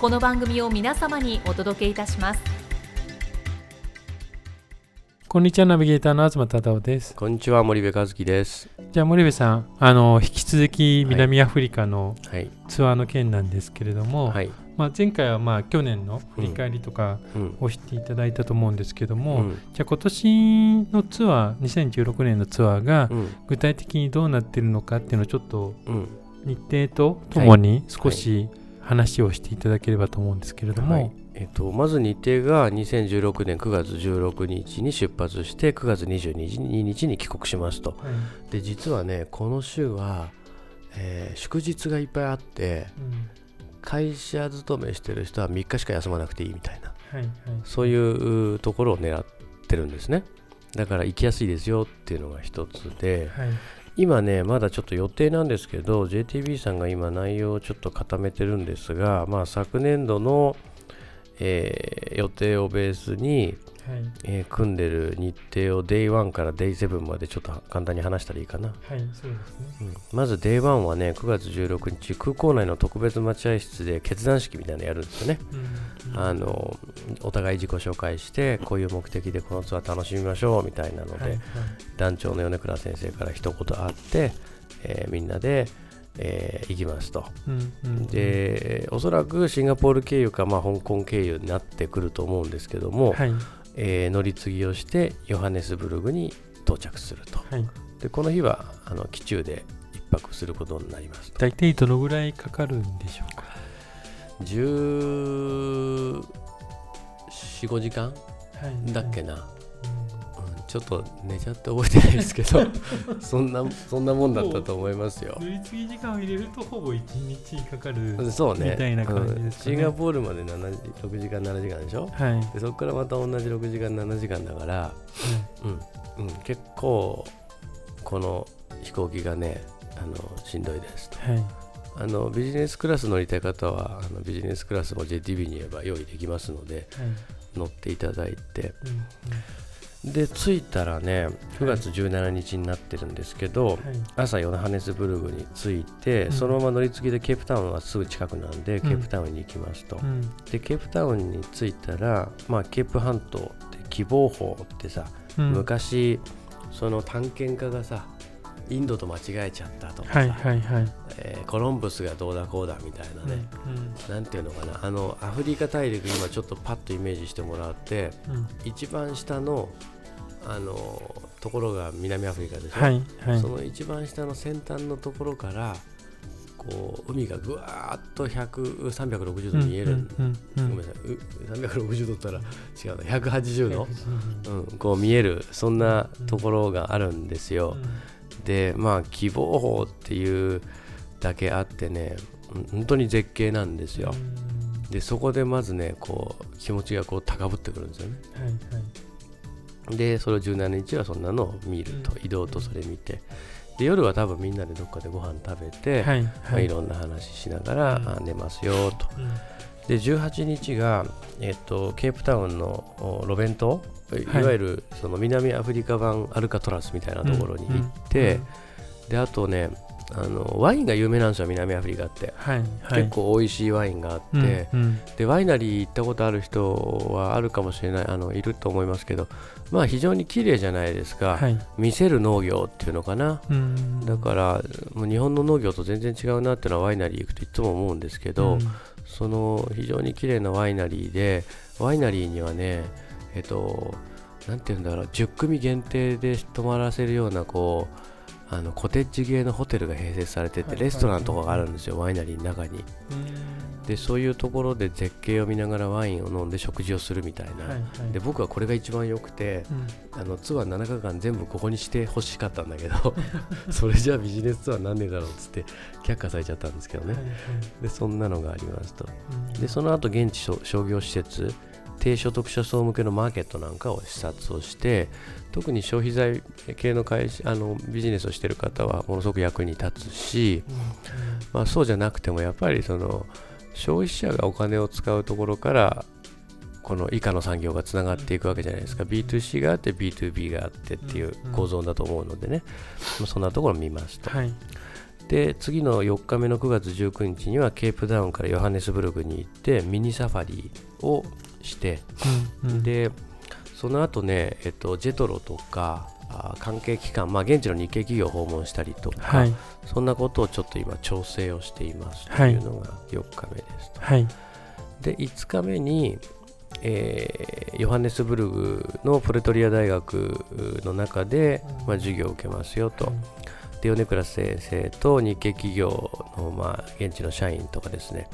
この番組を皆様にお届けいたしますこんにちは、ナビゲーターの東忠夫です。こんにちは、森部和樹です。じゃあ、森部さん、あの、引き続き南アフリカのはい。ツアーの件なんですけれども、はい。まあ、前回はまあ去年の振り返りとかうん。をしていただいたと思うんですけども、うんじゃあ今年のツアー、2016年のツアーがうん。具体的にどうなっているのかっていうのをちょっとうん。日程とともに少し話をしていただければと思うんですけれども、はい。えっと、まず日程が2016年9月16日に出発して9月22日に帰国しますと。はい。で、実はね、この週は、えー祝日がいっぱいあって、うん。会社勤めしてる人は3日しか休まなくていいみたいな、はいはい。そういうところを狙ってるんですね。だから行きやすいですよっていうのが一つで、はい今ね、まだちょっと予定なんですけど、JTB さんが今内容をちょっと固めてるんですが、まあ、昨年度の、えー予定をベースに、えー組んでる日程を Day1 から Day7 までちょっと簡単に話したらいいかな。はいそうですね。うん。まず Day1 はね、9月16日、空港内の特別待合室で決断式みたいなのやるんですよね。うん。うん。あのお互い自己紹介して、こういう目的でこのツアー楽しみましょうみたいなので、はいはい。団長の米倉先生から一言あって、えーみんなで、えー行きますと。うんうん。で、おそらくシンガポール経由か、まあ、香港経由になってくると思うんですけども、はいえー乗り継ぎをしてヨハネスブルグに到着すると。はいで、この日はあの機中で一泊することになりますと。大体どのぐらいかかるんでしょうか？14、5時間はいだっけな？うんうんちょっと寝ちゃって覚えてないですけど そんなそんなもんだったと思いますよ。乗り継ぎ時間を入れるとほぼ1日かかるそうね。みたいな感じですかね。うん。シンガポールまで7時6時間7時間でしょ？はい。でそこからまた同じ6時間7時間だから、うん。うん、結構この飛行機がねあのしんどいですと。はい。あのビジネスクラス乗りたい方はあのビジネスクラスも JTB に言えば用意できますのではい。乗っていただいて。うんで着いたらね9月17日になってるんですけど、うんはい。朝ヨハネスブルグに着いて、うん。そのまま乗り継ぎでケープタウンはすぐ近くなんで、ん。ケープタウンに行きますと、うん。でケープタウンに着いたら、まあ、ケープ半島って希望峰ってさ、うん。昔その探検家がさインドと間違えちゃったとかさ、はいはいはいえーコロンブスがどうだこうだみたいなね、なんていうのかな。あのアフリカ大陸今ちょっとパッとイメージしてもらってうん。うん一番下のあのところが南アフリカでしょ、はいはい。その一番下の先端のところからこう海がぐわーっと100 360度見える、うんうんうん。ごめんなさい。う360度ったら違うな。180度、うんうん、こう見えるそんなところがあるんですよ、でまあ希望峰っていうだけあってねうん本当に絶景なんですよ、でそこでまずねこう気持ちがこう高ぶってくるんですよね。はいはい。でそれを17日はそんなのを見ると、うん。移動とそれ見て。で夜は多分みんなでどっかでご飯食べて、はいまあ、はいいろんな話しながら、うん。あ寝ますよと。うん。で18日が、えっと、ケープタウンのおロベン島いはい。いわゆるその南アフリカ版アルカトラスみたいなところに行って、であとねあのワインが有名なんですよ南アフリカって、はいはい。結構美味しいワインがあって、うんうん。でワイナリー行ったことある人はあるかもしれないあのいると思いますけどまあ非常に綺麗じゃないですか、はい。見せる農業っていうのかな。うん。だからもう日本の農業と全然違うなっていうのはワイナリー行くといつも思うんですけど、うん。その非常に綺麗なワイナリーでワイナリーにはねえっとなんていうんだろう10組限定で泊まらせるようなこうあのコテージ系のホテルが併設されてて、レストランとかがあるんですよ、ワイナリーの中に。でそういうところで絶景を見ながらワインを飲んで食事をするみたいな、はいはい、で僕はこれが一番良くて、うん、あのツアー7日間全部ここにしてほしかったんだけど それじゃあビジネスツアーなんねえだろうっつって却下されちゃったんですけどね、はいはい、でそんなのがありますと、うん、でその後現地商業施設低所得者層向けのマーケットなんかを視察をして特に消費財系の会社あのビジネスをしている方はものすごく役に立つし、うん。うん、まあ、そうじゃなくてもやっぱりその消費者がお金を使うところからこの以下の産業がつながっていくわけじゃないですか。B2C があって B2B があってっていう構造だと思うのでね、まあ、そんなところを見ますと。はい。で次の4日目の9月19日にはケープダウンからヨハネスブルグに行ってミニサファリをして、うんうん、でその後ね、えっと、ジェトロとかあ関係機関、まあ、現地の日系企業を訪問したりとか、はい、そんなことをちょっと今調整をしていますというのが4日目ですと。はい、で5日目に、えー、ヨハネスブルグのプレトリア大学の中で、まあ、授業を受けますよと。で、米倉先生と日系企業の、まあ、現地の社員とかですね、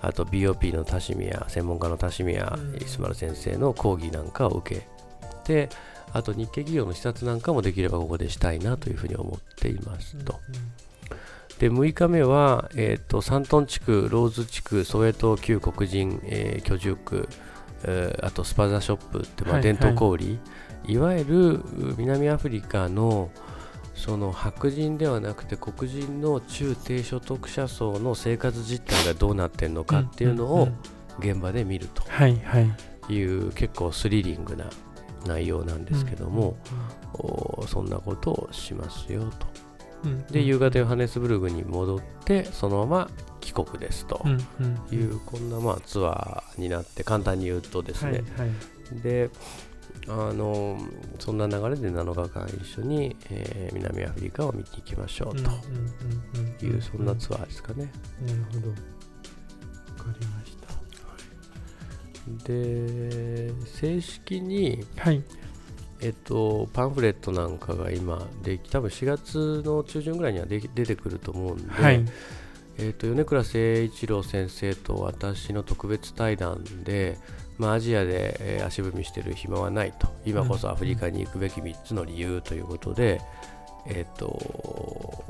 あと BOP の田島専門家の田島イスマル先生の講義なんかを受けてあと日系企業の視察なんかもできればここでしたいなというふうに思っていますと。で6日目は、えーと、サントン地区、ローズ地区、ソウェト旧黒人、えー、居住区、えー、あとスパザショップって、まあ、伝統小売、はいはい、いわゆる南アフリカの、その白人ではなくて黒人の中低所得者層の生活実態がどうなってるのかっていうのを現場で見るという結構スリリングな内容なんですけども、そんなことをしますよと。で夕方ヨハネスブルグに戻ってそのまま帰国ですと。いうこんなまあツアーになって簡単に言うとですね、であのそんな流れで7日間一緒に、えー、南アフリカを見に行きましょうというそんなツアーですかね。なるほど。わかりました。で正式に、はい、えっと、パンフレットなんかが今で多分4月の中旬ぐらいにはで出てくると思うんで、はい、えっと、米倉誠一郎先生と私の特別対談でまあ、アジアで、足踏みしてる暇はないと今こそアフリカに行くべき3つの理由ということで、えーと、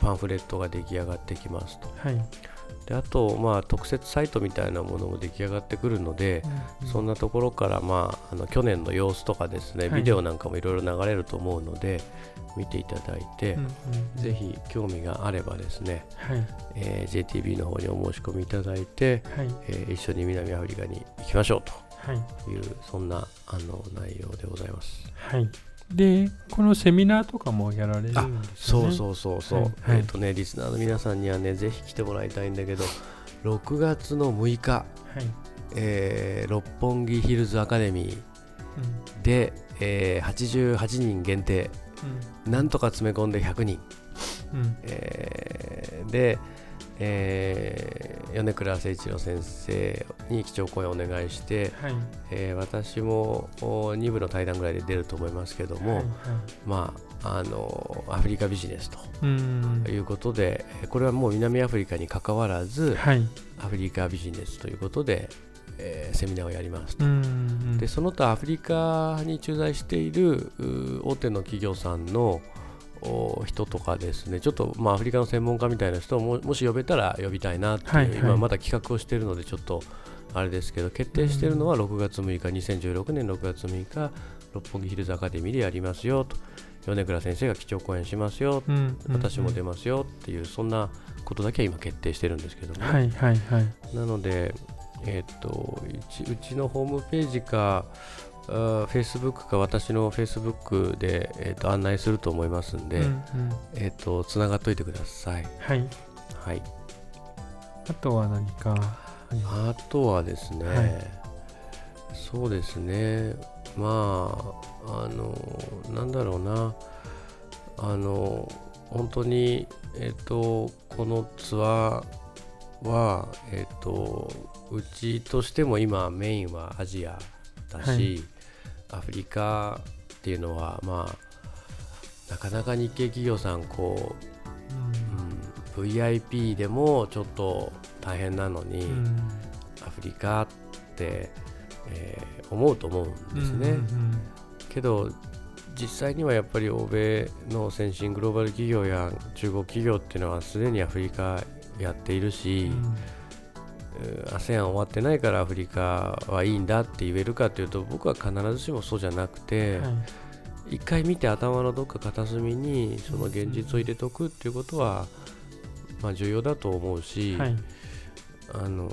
パンフレットが出来上がってきますと。はいであと、まあ、特設サイトみたいなものも出来上がってくるので、うんうん、そんなところから、まあ、あの去年の様子とかですね、はい、ビデオなんかもいろいろ流れると思うので見ていただいて、うんうん。うん、ぜひ興味があればですね、はい。えー、JTB の方にお申し込みいただいて、はい。えー、一緒に南アフリカに行きましょうという、そんなあの内容でございます。はいでこのセミナーとかもやられるんですね。そうそうそうそう、はい、えっ、ー、とねリスナーの皆さんにはねぜひ来てもらいたいんだけど6月の6日、はい。えー、六本木ヒルズアカデミーで、うん、えー、88人限定、うん、なんとか詰め込んで100人、うん。えー、でえー、米倉誠一郎先生に基調講演をお願いして、はい、えー、私も2部の対談ぐらいで出ると思いますけども、はいはい、まあ、あのアフリカビジネスということでこれはもう南アフリカにかかわらず、はい、アフリカビジネスということで、えー、セミナーをやりますと。でその他アフリカに駐在している大手の企業さんの人とかですねちょっとまあアフリカの専門家みたいな人をももし呼べたら呼びたいなっていう、はいはい、今まだ企画をしているのでちょっとあれですけど決定しているのは6月6日2016年6月6日六本木ヒルズアカデミーでやりますよと。米倉先生が基調講演しますよ、うんうんうん、私も出ますよっていうそんなことだけは今決定してるんですけども、ね、はいはいはい、なので、えー、っとうちのホームページかフェイスブックか私のフェイスブックで、えーと、案内すると思いますんで、うんうん、えっ、ー、とつながっといてください。はい。はい。あとは何か？あとはですね、はい、そうですね、まあ、あの、なんだろうな、あの、本当に、えっ、ー、と、このツアーは、えーと、うちとしても今メインはアジアだし、はい、アフリカっていうのはまあなかなか日系企業さんこう、うん、VIP でもちょっと大変なのに、アフリカって、えー、思うと思うんですね。けど実際にはやっぱり欧米の先進グローバル企業や中国企業っていうのはすでにアフリカやっているし、うん、ASEAN 終わってないからアフリカはいいんだって言えるかというと僕は必ずしもそうじゃなくて、はい、一回見て頭のどっか片隅にその現実を入れておくっていうことは、まあ、重要だと思うし、はい、あの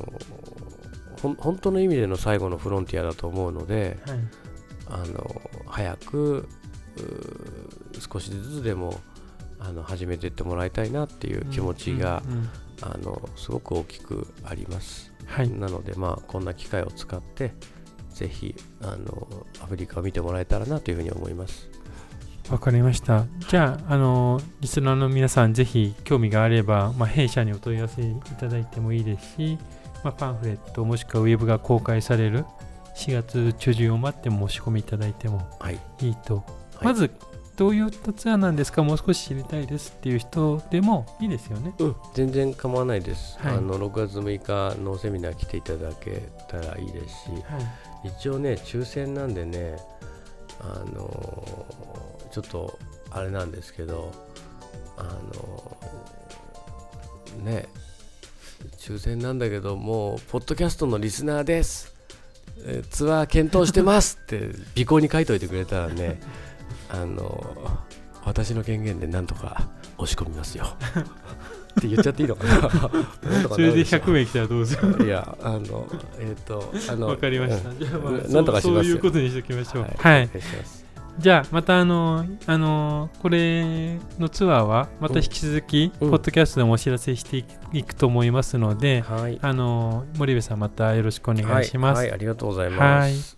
本当の意味での最後のフロンティアだと思うので、はい、あの早く少しずつでもあの始めていってもらいたいなっていう気持ちが、うんうんうん、あのすごく大きくあります、はい、なので、まあ、こんな機会を使ってぜひあのアフリカを見てもらえたらなというふうに思います。わかりました。じゃああのリスナーの皆さんぜひ興味があれば、まあ、弊社にお問い合わせいただいてもいいですし、まあ、パンフレットもしくはウェブが公開される4月中旬を待って申し込みいただいてもいいと、はい、まずどういったツアーなんですか？もう少し知りたいですっていう人でもいいですよね。うん、全然構わないです。はい、あの6月6日のセミナー来ていただけたらいいですし、はい、一応ね、抽選なんでね、あのちょっとあれなんですけど、あのね、抽選なんだけど、もう、ポッドキャストのリスナーです。ツアー検討してますって尾行に書いておいてくれたらねあの私の権限でなんとか押し込みますよ。って言っちゃっていいのかな？それで100名来たらどうするいやあのえっ、ー、とあのわかりました、じゃあ、まあ、なんとかしますそういうことにしておきましょう。はい、はい、じゃあまたあのあのこれのツアーはまた引き続き、うん、ポッドキャストでもお知らせしていくと思いますので、はい、あの森部さんまたよろしくお願いします、はい、はい、ありがとうございます、